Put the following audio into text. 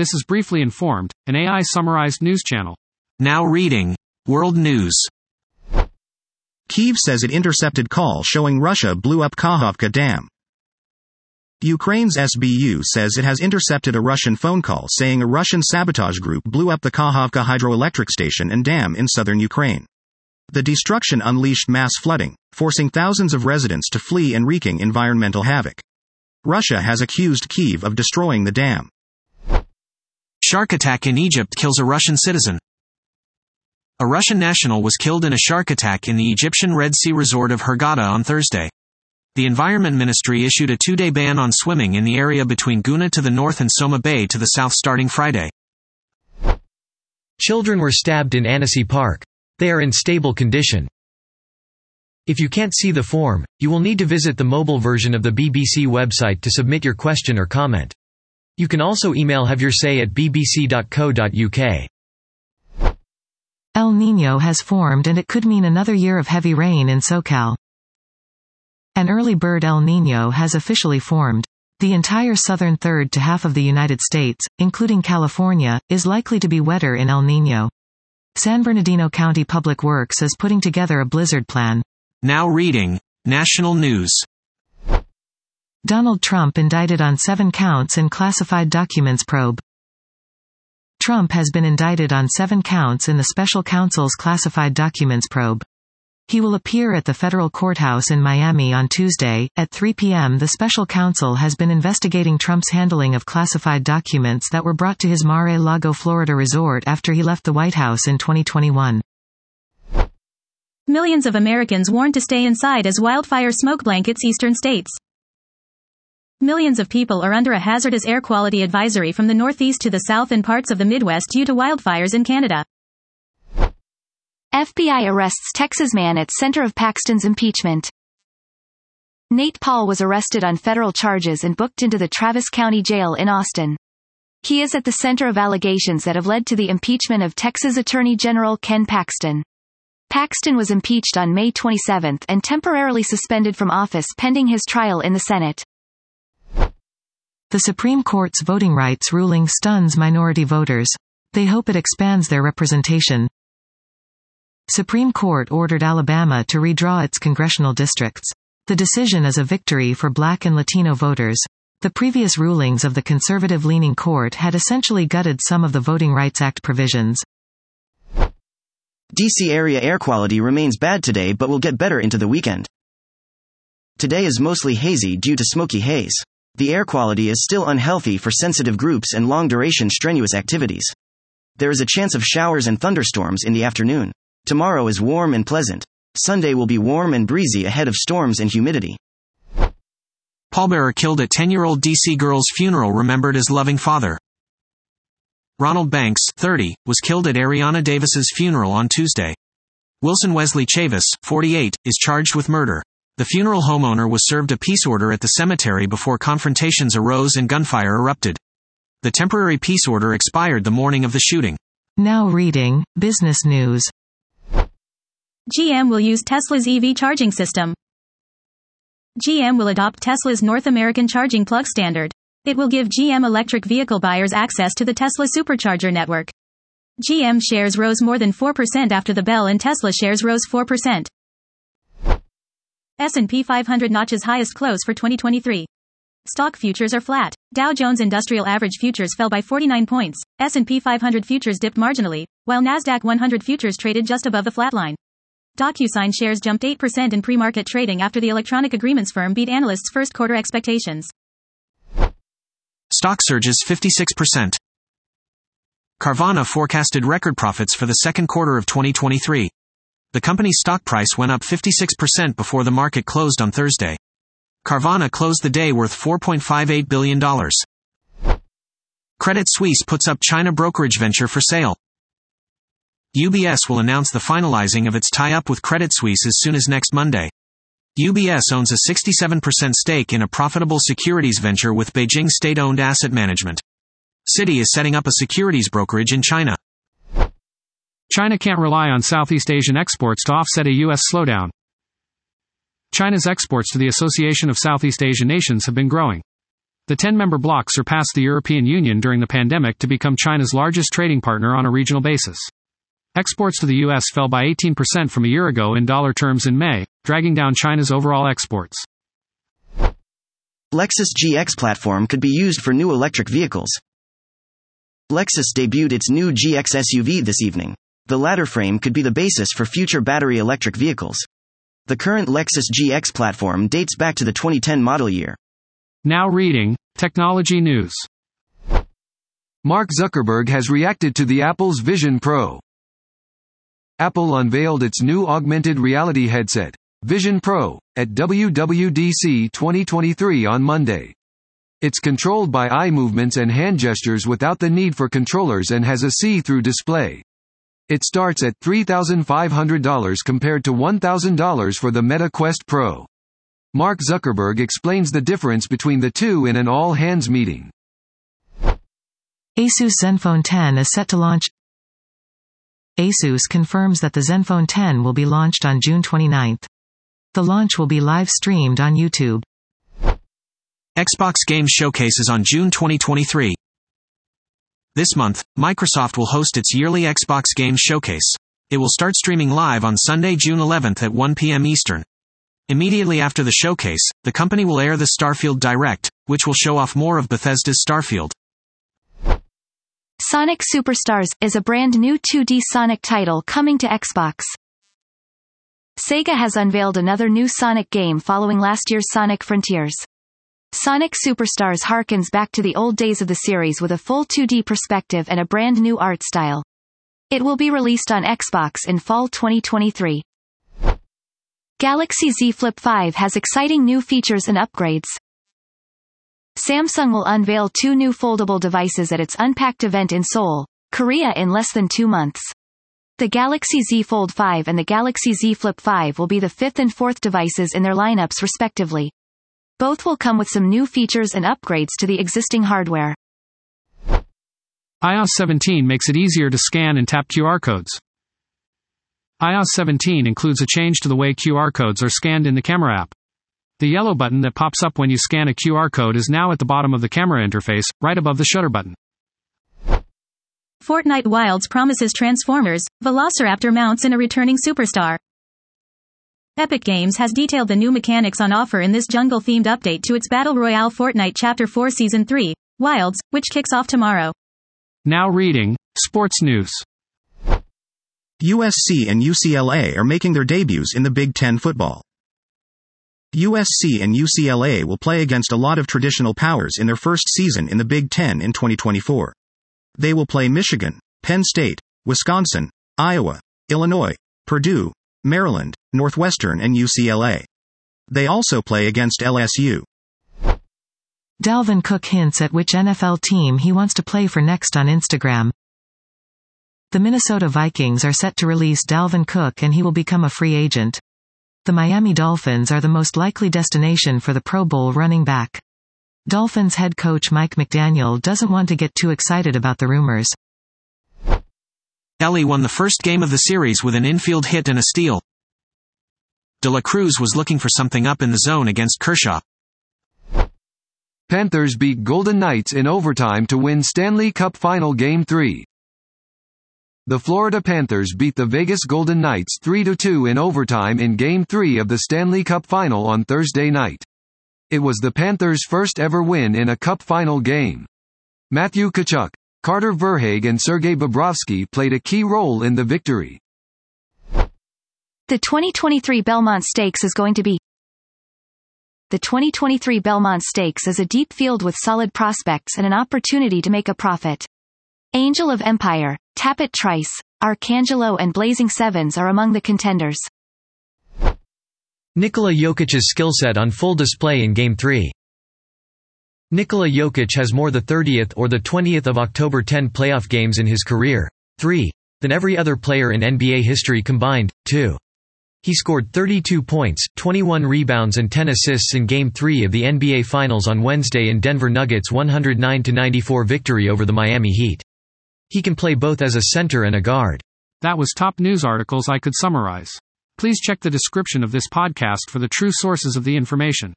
This is Briefly Informed, an AI summarized news channel. Now reading World News. Kyiv says it intercepted call showing Russia blew up Kakhovka Dam. Ukraine's SBU says it has intercepted a Russian phone call saying a Russian sabotage group blew up the Kakhovka hydroelectric station and dam in southern Ukraine. The destruction unleashed mass flooding, forcing thousands of residents to flee and wreaking environmental havoc. Russia has accused Kyiv of destroying the dam. Shark attack in Egypt kills a Russian citizen. A Russian national was killed in a shark attack in the Egyptian Red Sea resort of Hurghada on Thursday. The Environment Ministry issued a two-day ban on swimming in the area between Guna to the north and Soma Bay to the south starting Friday. Children were stabbed in Annecy Park. They are in stable condition. If you can't see the form, you will need to visit the mobile version of the BBC website to submit your question or comment. You can also email have your say at bbc.co.uk. El Niño has formed and it could mean another year of heavy rain in SoCal. An early bird El Niño has officially formed. The entire southern third to half of the United States, including California, is likely to be wetter in El Niño. San Bernardino County Public Works is putting together a blizzard plan. Now reading National News. Donald Trump indicted on seven counts in classified documents probe. Trump has been indicted on seven counts in the special counsel's classified documents probe. He will appear at the federal courthouse in Miami on Tuesday. At 3 p.m., the special counsel has been investigating Trump's handling of classified documents that were brought to his Mar-a-Lago, Florida resort after he left the White House in 2021. Millions of Americans warned to stay inside as wildfire smoke blankets eastern states. Millions of people are under a hazardous air quality advisory from the northeast to the south and parts of the Midwest due to wildfires in Canada. FBI arrests Texas man at center of Paxton's impeachment. Nate Paul was arrested on federal charges and booked into the Travis County Jail in Austin. He is at the center of allegations that have led to the impeachment of Texas Attorney General Ken Paxton. Paxton was impeached on May 27 and temporarily suspended from office pending his trial in the Senate. The Supreme Court's voting rights ruling stuns minority voters. They hope it expands their representation. Supreme Court ordered Alabama to redraw its congressional districts. The decision is a victory for black and Latino voters. The previous rulings of the conservative-leaning court had essentially gutted some of the Voting Rights Act provisions. DC area air quality remains bad today but will get better into the weekend. Today is mostly hazy due to smoky haze. The air quality is still unhealthy for sensitive groups and long duration strenuous activities. There is a chance of showers and thunderstorms in the afternoon. Tomorrow is warm and pleasant. Sunday will be warm and breezy ahead of storms and humidity. Pallbearer killed at 10 year old DC girl's funeral remembered as loving father. Ronald Banks, 30, was killed at Ariana Davis's funeral on Tuesday. Wilson Wesley Chavis, 48, is charged with murder. The funeral homeowner was served a peace order at the cemetery before confrontations arose and gunfire erupted. The temporary peace order expired the morning of the shooting. Now reading Business News. GM will use Tesla's EV charging system. GM will adopt Tesla's North American charging plug standard. It will give GM electric vehicle buyers access to the Tesla supercharger network. GM shares rose more than 4% after the bell and Tesla shares rose 4%. S&P 500 notches highest close for 2023. Stock futures are flat. Dow Jones Industrial Average futures fell by 49 points. S&P 500 futures dipped marginally, while Nasdaq 100 futures traded just above the flatline. DocuSign shares jumped 8% in pre-market trading after the electronic agreements firm beat analysts' first quarter expectations. Stock surges 56%. Carvana forecasted record profits for the second quarter of 2023. The company's stock price went up 56% before the market closed on Thursday. Carvana closed the day worth $4.58 billion. Credit Suisse puts up China brokerage venture for sale. UBS will announce the finalizing of its tie-up with Credit Suisse as soon as next Monday. UBS owns a 67% stake in a profitable securities venture with Beijing state-owned asset management. Citi is setting up a securities brokerage in China. China can't rely on Southeast Asian exports to offset a U.S. slowdown. China's exports to the Association of Southeast Asian Nations have been growing. The 10 member bloc surpassed the European Union during the pandemic to become China's largest trading partner on a regional basis. Exports to the U.S. fell by 18% from a year ago in dollar terms in May, dragging down China's overall exports. Lexus GX platform could be used for new electric vehicles. Lexus debuted its new GX SUV this evening. The latter frame could be the basis for future battery electric vehicles. The current Lexus GX platform dates back to the 2010 model year. Now reading Technology News. Mark Zuckerberg has reacted to the Apple's Vision Pro. Apple unveiled its new augmented reality headset, Vision Pro, at WWDC 2023 on Monday. It's controlled by eye movements and hand gestures without the need for controllers and has a see-through display. It starts at $3,500 compared to $1,000 for the Meta Quest Pro. Mark Zuckerberg explains the difference between the two in an all-hands meeting. Asus Zenfone 10 is set to launch Asus confirms that the Zenfone 10 will be launched on June 29. The launch will be live streamed on YouTube. Xbox Game Showcases on June 2023. This month, Microsoft will host its yearly Xbox Game Showcase. It will start streaming live on Sunday, June 11th at 1 p.m. Eastern. Immediately after the showcase, the company will air the Starfield Direct, which will show off more of Bethesda's Starfield. Sonic Superstars is a brand new 2D Sonic title coming to Xbox. Sega has unveiled another new Sonic game following last year's Sonic Frontiers. Sonic Superstars harkens back to the old days of the series with a full 2D perspective and a brand new art style. It will be released on Xbox in fall 2023. Galaxy Z Flip 5 has exciting new features and upgrades. Samsung will unveil two new foldable devices at its Unpacked event in Seoul, Korea in less than two months. The Galaxy Z Fold 5 and the Galaxy Z Flip 5 will be the fifth and fourth devices in their lineups respectively. Both will come with some new features and upgrades to the existing hardware. iOS 17 makes it easier to scan and tap QR codes. iOS 17 includes a change to the way QR codes are scanned in the camera app. The yellow button that pops up when you scan a QR code is now at the bottom of the camera interface, right above the shutter button. Fortnite Wilds promises Transformers, Velociraptor mounts in a returning superstar. Epic Games has detailed the new mechanics on offer in this jungle-themed update to its Battle Royale Fortnite Chapter 4 Season 3, Wilds, which kicks off tomorrow. Now reading Sports News. USC and UCLA are making their debuts in the Big Ten football. USC and UCLA will play against a lot of traditional powers in their first season in the Big Ten in 2024. They will play Michigan, Penn State, Wisconsin, Iowa, Illinois, Purdue, Maryland, Northwestern and UCLA. They also play against LSU. Dalvin Cook hints at which NFL team he wants to play for next on Instagram. The Minnesota Vikings are set to release Dalvin Cook and he will become a free agent. The Miami Dolphins are the most likely destination for the Pro Bowl running back. Dolphins head coach Mike McDaniel doesn't want to get too excited about the rumors. Elly won the first game of the series with an infield hit and a steal. De La Cruz was looking for something up in the zone against Kershaw. Panthers beat Golden Knights in overtime to win Stanley Cup Final Game 3. The Florida Panthers beat the Vegas Golden Knights 3-2 in overtime in Game 3 of the Stanley Cup Final on Thursday night. It was the Panthers' first ever win in a Cup Final game. Matthew Tkachuk, Carter Verhaeghe and Sergei Bobrovsky played a key role in the victory. The 2023 Belmont Stakes is going to be The 2023 Belmont Stakes is a deep field with solid prospects and an opportunity to make a profit. Angel of Empire, Tapit Trice, Arcangelo and Blazing Sevens are among the contenders. Nikola Jokic's skill set on full display in Game 3. Nikola Jokic has more the 30th or the 20th of October 10 playoff games in his career, 3, than every other player in NBA history combined, 2. He scored 32 points, 21 rebounds and 10 assists in Game 3 of the NBA Finals on Wednesday in Denver Nuggets' 109-94 victory over the Miami Heat. He can play both as a center and a guard. That was top news articles I could summarize. Please check the description of this podcast for the true sources of the information.